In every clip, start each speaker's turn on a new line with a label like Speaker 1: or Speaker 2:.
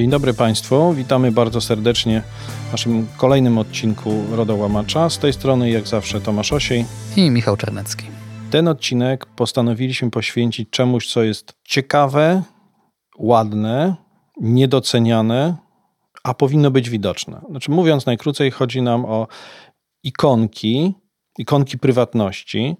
Speaker 1: Dzień dobry Państwu, witamy bardzo serdecznie w naszym kolejnym odcinku Rodołamacza. Z tej strony jak zawsze Tomasz Osiej
Speaker 2: i Michał Czernecki.
Speaker 1: Ten odcinek postanowiliśmy poświęcić czemuś, co jest ciekawe, ładne, niedoceniane, a powinno być widoczne. Znaczy, mówiąc najkrócej, chodzi nam o ikonki, ikonki prywatności.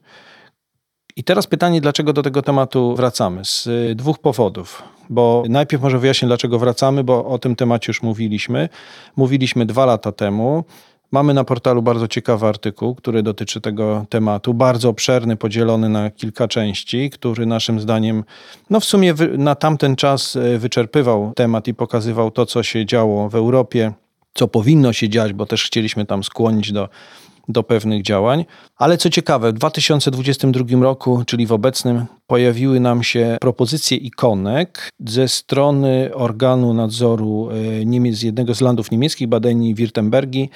Speaker 1: I teraz pytanie, dlaczego do tego tematu wracamy? Z dwóch powodów. Bo najpierw może wyjaśnię, dlaczego wracamy, bo o tym temacie już mówiliśmy. Mówiliśmy dwa lata temu. Mamy na portalu bardzo ciekawy artykuł, który dotyczy tego tematu, bardzo obszerny, podzielony na kilka części, który naszym zdaniem, no w sumie na tamten czas e, wyczerpywał temat i pokazywał to, co się działo w Europie, co powinno się dziać, bo też chcieliśmy tam skłonić do do pewnych działań. Ale co ciekawe, w 2022 roku, czyli w obecnym, pojawiły nam się propozycje ikonek ze strony organu nadzoru e, Niemiec, jednego z landów niemieckich, Badeni Wirtembergi,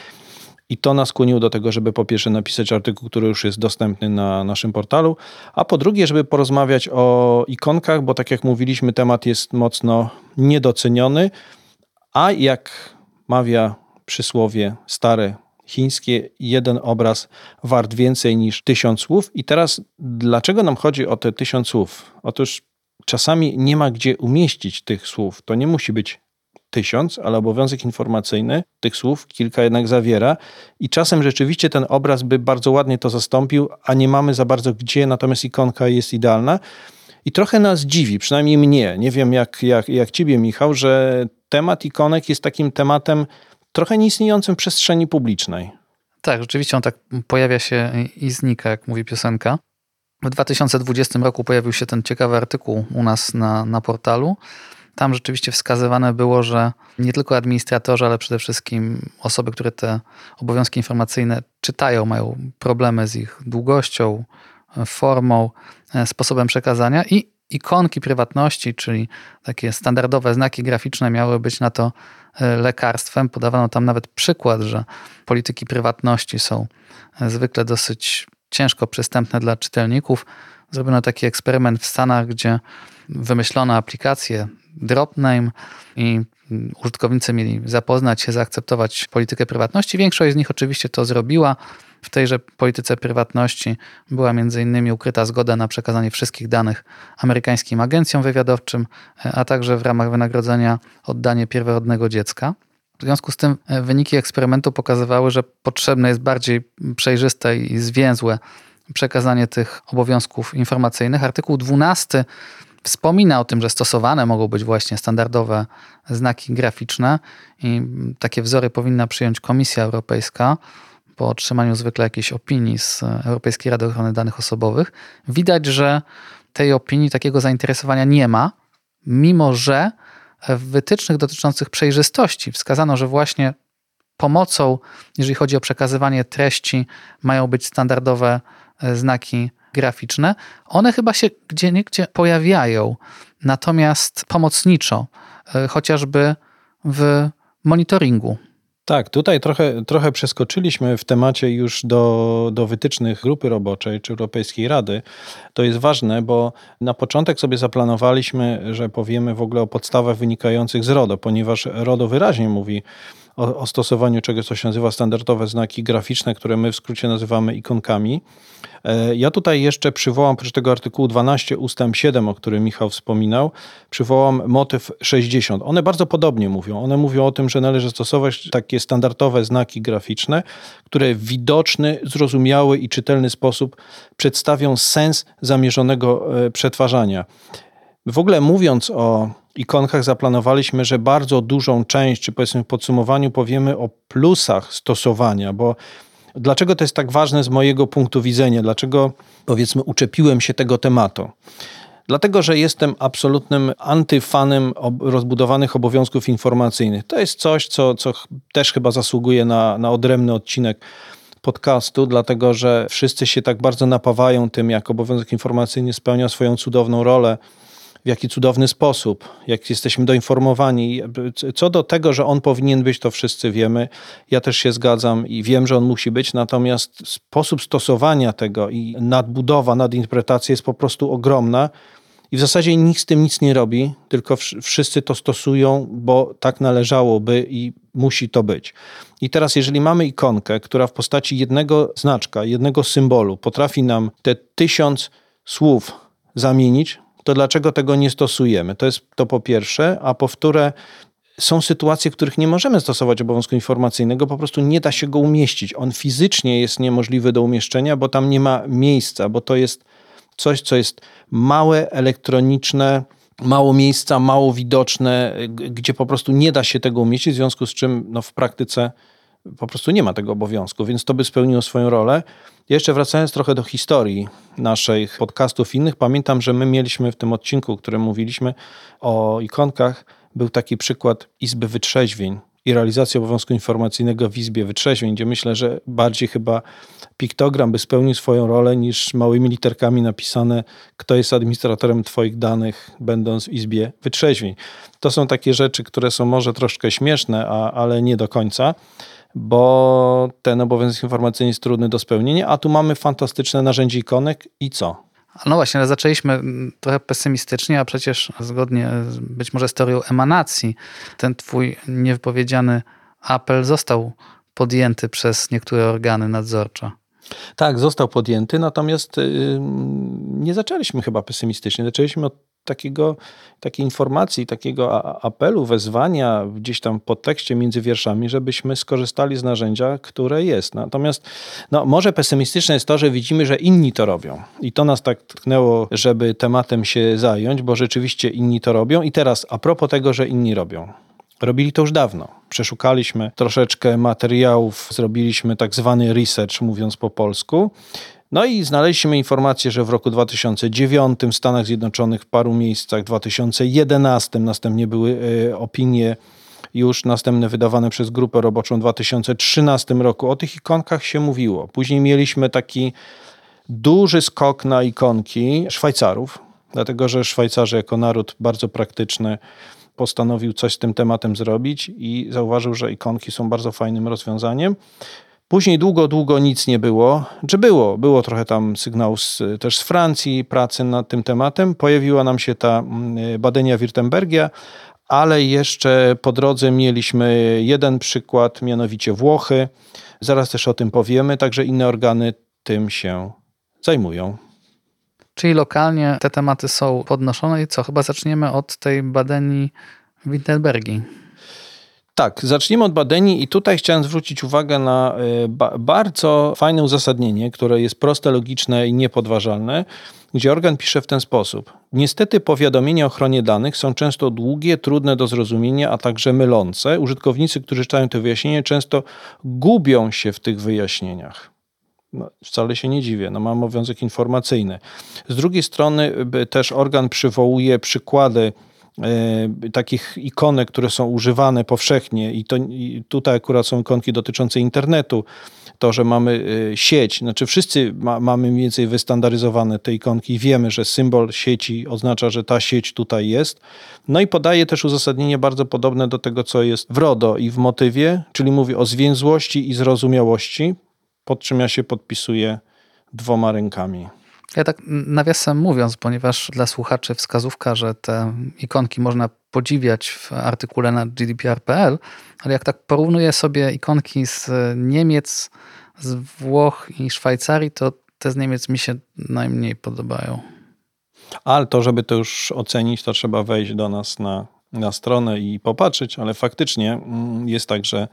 Speaker 1: i to nas skłoniło do tego, żeby po pierwsze napisać artykuł, który już jest dostępny na naszym portalu, a po drugie, żeby porozmawiać o ikonkach, bo tak jak mówiliśmy, temat jest mocno niedoceniony, a jak mawia przysłowie stare chińskie, jeden obraz wart więcej niż tysiąc słów. I teraz dlaczego nam chodzi o te tysiąc słów? Otóż czasami nie ma gdzie umieścić tych słów. To nie musi być tysiąc, ale obowiązek informacyjny tych słów kilka jednak zawiera i czasem rzeczywiście ten obraz by bardzo ładnie to zastąpił, a nie mamy za bardzo gdzie, natomiast ikonka jest idealna. I trochę nas dziwi, przynajmniej mnie, nie wiem jak, jak, jak ciebie Michał, że temat ikonek jest takim tematem trochę nieistniejącym w przestrzeni publicznej.
Speaker 2: Tak, rzeczywiście on tak pojawia się i znika, jak mówi piosenka. W 2020 roku pojawił się ten ciekawy artykuł u nas na, na portalu, tam rzeczywiście wskazywane było, że nie tylko administratorzy, ale przede wszystkim osoby, które te obowiązki informacyjne czytają, mają problemy z ich długością, formą, e, sposobem przekazania i ikonki prywatności, czyli takie standardowe znaki graficzne miały być na to lekarstwem. Podawano tam nawet przykład, że polityki prywatności są e, zwykle dosyć ciężko przystępne dla czytelników. Zrobiono taki eksperyment w Stanach, gdzie wymyślono aplikację Dropname i użytkownicy mieli zapoznać się, zaakceptować politykę prywatności. Większość z nich oczywiście to zrobiła. W tejże polityce prywatności była między innymi ukryta zgoda na przekazanie wszystkich danych amerykańskim agencjom wywiadowczym, a także w ramach wynagrodzenia oddanie pierworodnego dziecka. W związku z tym e, wyniki eksperymentu pokazywały, że potrzebne jest bardziej przejrzyste i zwięzłe przekazanie tych obowiązków informacyjnych. Artykuł 12 wspomina o tym, że stosowane mogą być właśnie standardowe znaki graficzne i takie wzory powinna przyjąć Komisja Europejska po otrzymaniu zwykle jakiejś opinii z Europejskiej Rady Ochrony Danych Osobowych. Widać, że tej opinii, takiego zainteresowania nie ma, mimo że w wytycznych dotyczących przejrzystości wskazano, że właśnie pomocą, jeżeli chodzi o przekazywanie treści, mają być standardowe znaki graficzne, one chyba się gdzie niegdzie pojawiają, natomiast pomocniczo, e, chociażby w monitoringu.
Speaker 1: Tak, tutaj trochę, trochę przeskoczyliśmy w temacie już do, do wytycznych grupy roboczej czy Europejskiej Rady. To jest ważne, bo na początek sobie zaplanowaliśmy, że powiemy w ogóle o podstawach wynikających z RODO, ponieważ RODO wyraźnie mówi, o, o stosowaniu czegoś, co się nazywa standardowe znaki graficzne, które my w skrócie nazywamy ikonkami. E, ja tutaj jeszcze przywołam, oprócz tego artykułu 12 ustęp 7, o którym Michał wspominał, przywołam motyw 60. One bardzo podobnie mówią. One mówią o tym, że należy stosować takie standardowe znaki graficzne, które w widoczny, zrozumiały i czytelny sposób przedstawią sens zamierzonego e, przetwarzania. W ogóle mówiąc o ikonkach zaplanowaliśmy, że bardzo dużą część, czy powiedzmy w podsumowaniu powiemy o plusach stosowania, bo dlaczego to jest tak ważne z mojego punktu widzenia, dlaczego powiedzmy uczepiłem się tego tematu. Dlatego, że jestem absolutnym antyfanem rozbudowanych obowiązków informacyjnych. To jest coś, co, co też chyba zasługuje na, na odrębny odcinek podcastu, dlatego że wszyscy się tak bardzo napawają tym, jak obowiązek informacyjny spełnia swoją cudowną rolę w jaki cudowny sposób, jak jesteśmy doinformowani. Co do tego, że on powinien być, to wszyscy wiemy. Ja też się zgadzam i wiem, że on musi być, natomiast sposób stosowania tego i nadbudowa, nadinterpretacja jest po prostu ogromna. i w zasadzie nikt z tym nic nie robi, tylko wszyscy to stosują, bo tak należałoby i musi to być. I teraz, jeżeli mamy ikonkę, która w postaci jednego znaczka, jednego symbolu potrafi nam te tysiąc słów zamienić, to dlaczego tego nie stosujemy? To jest to po pierwsze, a po wtóre, są sytuacje, w których nie możemy stosować obowiązku informacyjnego, po prostu nie da się go umieścić. On fizycznie jest niemożliwy do umieszczenia, bo tam nie ma miejsca, bo to jest coś, co jest małe, elektroniczne, mało miejsca, mało widoczne, gdzie po prostu nie da się tego umieścić, w związku z czym no, w praktyce po prostu nie ma tego obowiązku, więc to by spełniło swoją rolę. Jeszcze wracając trochę do historii naszych podcastów innych, pamiętam, że my mieliśmy w tym odcinku, w którym mówiliśmy o ikonkach, był taki przykład Izby Wytrzeźwień i realizacji obowiązku informacyjnego w Izbie Wytrzeźwień, gdzie myślę, że bardziej chyba piktogram by spełnił swoją rolę niż małymi literkami napisane, kto jest administratorem Twoich danych, będąc w Izbie Wytrzeźwień. To są takie rzeczy, które są może troszkę śmieszne, a, ale nie do końca bo ten obowiązek informacyjny jest trudny do spełnienia, a tu mamy fantastyczne narzędzie ikonek i co?
Speaker 2: No właśnie, ale zaczęliśmy mm, trochę pesymistycznie, a przecież zgodnie być może z teorią emanacji, ten twój niewypowiedziany apel został podjęty przez niektóre organy nadzorcze.
Speaker 1: Tak, został podjęty, natomiast yy, nie zaczęliśmy chyba pesymistycznie. Zaczęliśmy od takiego, takiej informacji, takiego apelu, wezwania gdzieś tam pod tekście między wierszami, żebyśmy skorzystali z narzędzia, które jest. Natomiast no, może pesymistyczne jest to, że widzimy, że inni to robią. I to nas tak tknęło, żeby tematem się zająć, bo rzeczywiście inni to robią. I teraz a propos tego, że inni robią. Robili to już dawno. Przeszukaliśmy troszeczkę materiałów, zrobiliśmy tak zwany research, mówiąc po polsku. No i znaleźliśmy informację, że w roku 2009 w Stanach Zjednoczonych w paru miejscach, w 2011 następnie były e, opinie już następne wydawane przez grupę roboczą w 2013 roku. O tych ikonkach się mówiło. Później mieliśmy taki duży skok na ikonki Szwajcarów, dlatego że Szwajcarzy jako naród bardzo praktyczny postanowił coś z tym tematem zrobić i zauważył, że ikonki są bardzo fajnym rozwiązaniem. Później długo, długo nic nie było. Czy było? Było trochę tam sygnału z, też z Francji, pracy nad tym tematem. Pojawiła nam się ta mm, badania Wirtembergia, ale jeszcze po drodze mieliśmy jeden przykład, mianowicie Włochy. Zaraz też o tym powiemy, także inne organy tym się zajmują.
Speaker 2: Czyli lokalnie te tematy są podnoszone i co? Chyba zaczniemy od tej badanii Wittenbergi.
Speaker 1: Tak, zaczniemy od badani i tutaj chciałem zwrócić uwagę na e, ba bardzo fajne uzasadnienie, które jest proste, logiczne i niepodważalne, gdzie organ pisze w ten sposób. Niestety powiadomienia o ochronie danych są często długie, trudne do zrozumienia, a także mylące. Użytkownicy, którzy czytają te wyjaśnienia, często gubią się w tych wyjaśnieniach. No, wcale się nie dziwię, no, mam obowiązek informacyjny. Z drugiej strony też organ przywołuje przykłady E, takich ikonek, które są używane powszechnie i, to, i tutaj akurat są ikonki dotyczące internetu, to, że mamy e, sieć, znaczy wszyscy ma, mamy mniej więcej wystandaryzowane te ikonki i wiemy, że symbol sieci oznacza, że ta sieć tutaj jest. No i podaje też uzasadnienie bardzo podobne do tego, co jest w RODO i w motywie, czyli mówi o zwięzłości i zrozumiałości, pod czym ja się podpisuję dwoma rękami.
Speaker 2: Ja tak nawiasem mówiąc, ponieważ dla słuchaczy wskazówka, że te ikonki można podziwiać w artykule na gdpr.pl, ale jak tak porównuję sobie ikonki z Niemiec, z Włoch i Szwajcarii, to te z Niemiec mi się najmniej podobają.
Speaker 1: Ale to, żeby to już ocenić, to trzeba wejść do nas na, na stronę i popatrzeć, ale faktycznie mm, jest tak, że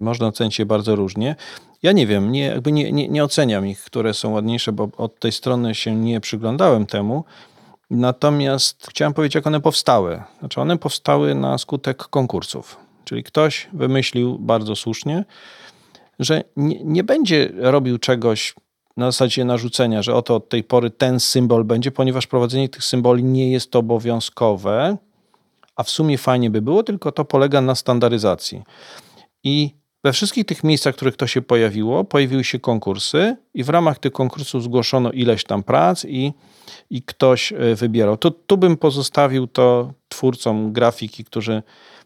Speaker 1: można ocenić je bardzo różnie. Ja nie wiem, nie, jakby nie, nie, nie oceniam ich, które są ładniejsze, bo od tej strony się nie przyglądałem temu. Natomiast chciałem powiedzieć, jak one powstały. Znaczy, one powstały na skutek konkursów. Czyli ktoś wymyślił bardzo słusznie, że nie, nie będzie robił czegoś na zasadzie narzucenia, że oto od tej pory ten symbol będzie, ponieważ prowadzenie tych symboli nie jest obowiązkowe, a w sumie fajnie by było, tylko to polega na standaryzacji. I we wszystkich tych miejscach, w których to się pojawiło, pojawiły się konkursy i w ramach tych konkursów zgłoszono ileś tam prac i, i ktoś e, wybierał. To, tu bym pozostawił to twórcom grafiki, którzy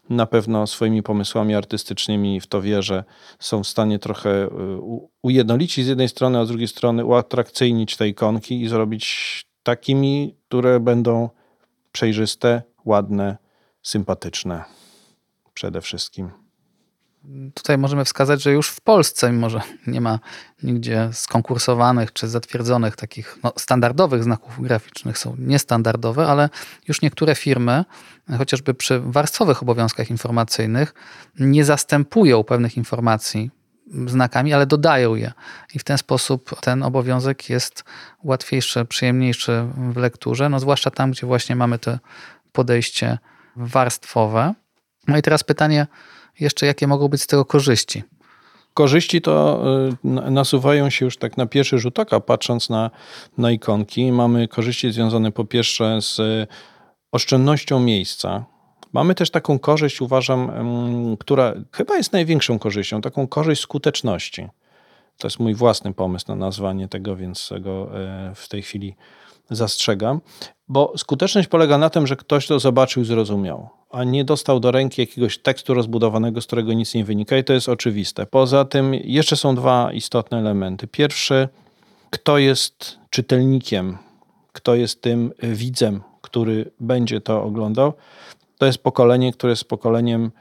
Speaker 1: na pewno swoimi pomysłami artystycznymi w to wierzę, są w stanie trochę e, ujednolicić z jednej strony, a z drugiej strony uatrakcyjnić te ikonki i zrobić takimi, które będą przejrzyste, ładne, sympatyczne przede wszystkim.
Speaker 2: Tutaj możemy wskazać, że już w Polsce, mimo że nie ma nigdzie skonkursowanych czy zatwierdzonych takich no, standardowych znaków graficznych, są niestandardowe, ale już niektóre firmy, chociażby przy warstwowych obowiązkach informacyjnych, nie zastępują pewnych informacji znakami, ale dodają je. I w ten sposób ten obowiązek jest łatwiejszy, przyjemniejszy w lekturze, no zwłaszcza tam, gdzie właśnie mamy to podejście warstwowe. No i teraz pytanie jeszcze, jakie mogą być z tego korzyści?
Speaker 1: Korzyści to y, nasuwają się już tak na pierwszy rzut oka, patrząc na, na ikonki. Mamy korzyści związane po pierwsze z oszczędnością miejsca. Mamy też taką korzyść, uważam, która chyba jest największą korzyścią, taką korzyść skuteczności. To jest mój własny pomysł na nazwanie tego, więc go e, w tej chwili zastrzegam. Bo skuteczność polega na tym, że ktoś to zobaczył i zrozumiał, a nie dostał do ręki jakiegoś tekstu rozbudowanego, z którego nic nie wynika, i to jest oczywiste. Poza tym jeszcze są dwa istotne elementy. Pierwszy, kto jest czytelnikiem, kto jest tym widzem, który będzie to oglądał. To jest pokolenie, które jest pokoleniem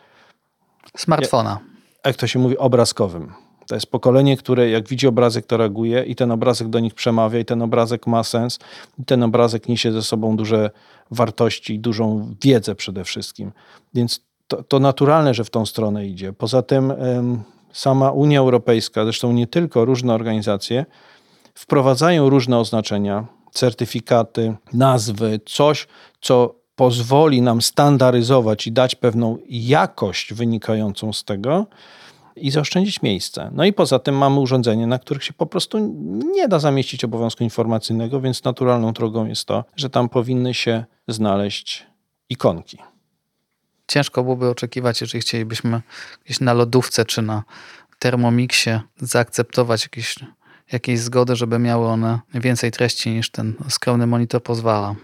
Speaker 2: smartfona.
Speaker 1: Jak to się mówi, obrazkowym. To jest pokolenie, które jak widzi obrazek, to reaguje i ten obrazek do nich przemawia i ten obrazek ma sens i ten obrazek niesie ze sobą duże wartości i dużą wiedzę przede wszystkim. Więc to, to naturalne, że w tą stronę idzie. Poza tym sama Unia Europejska, zresztą nie tylko, różne organizacje wprowadzają różne oznaczenia, certyfikaty, nazwy, coś, co pozwoli nam standaryzować i dać pewną jakość wynikającą z tego, i zaoszczędzić miejsce. No i poza tym mamy urządzenie, na których się po prostu nie da zamieścić obowiązku informacyjnego, więc naturalną drogą jest to, że tam powinny się znaleźć ikonki.
Speaker 2: Ciężko byłoby oczekiwać, jeżeli chcielibyśmy gdzieś na lodówce czy na termomiksie zaakceptować jakieś, jakieś zgody, żeby miały one więcej treści niż ten skromny monitor pozwala.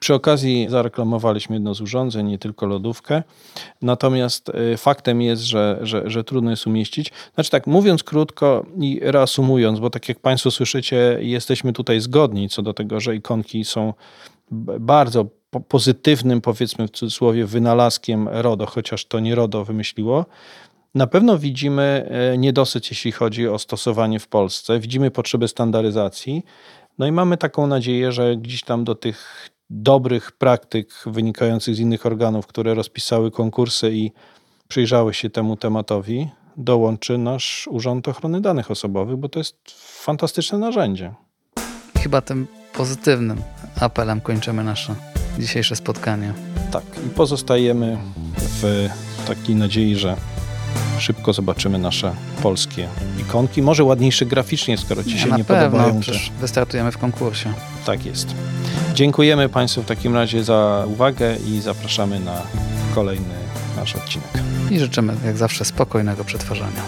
Speaker 1: Przy okazji zareklamowaliśmy jedno z urządzeń, nie tylko lodówkę. Natomiast y, faktem jest, że, że, że trudno jest umieścić. Znaczy tak, mówiąc krótko i reasumując, bo tak jak Państwo słyszycie, jesteśmy tutaj zgodni co do tego, że ikonki są bardzo pozytywnym, powiedzmy w cudzysłowie, wynalazkiem RODO, chociaż to nie RODO wymyśliło. Na pewno widzimy e, niedosyt, jeśli chodzi o stosowanie w Polsce. Widzimy potrzebę standaryzacji. No i mamy taką nadzieję, że gdzieś tam do tych dobrych praktyk wynikających z innych organów, które rozpisały konkursy i przyjrzały się temu tematowi, dołączy nasz Urząd Ochrony Danych Osobowych, bo to jest fantastyczne narzędzie.
Speaker 2: Chyba tym pozytywnym apelem kończymy nasze dzisiejsze spotkanie.
Speaker 1: Tak, i pozostajemy w takiej nadziei, że szybko zobaczymy nasze polskie ikonki. Może ładniejsze graficznie, skoro Ci się nie, nie pewno, podobają.
Speaker 2: Przecież wystartujemy w konkursie.
Speaker 1: Tak jest. Dziękujemy Państwu w takim razie za uwagę i zapraszamy na kolejny nasz odcinek.
Speaker 2: I życzymy jak zawsze spokojnego przetwarzania.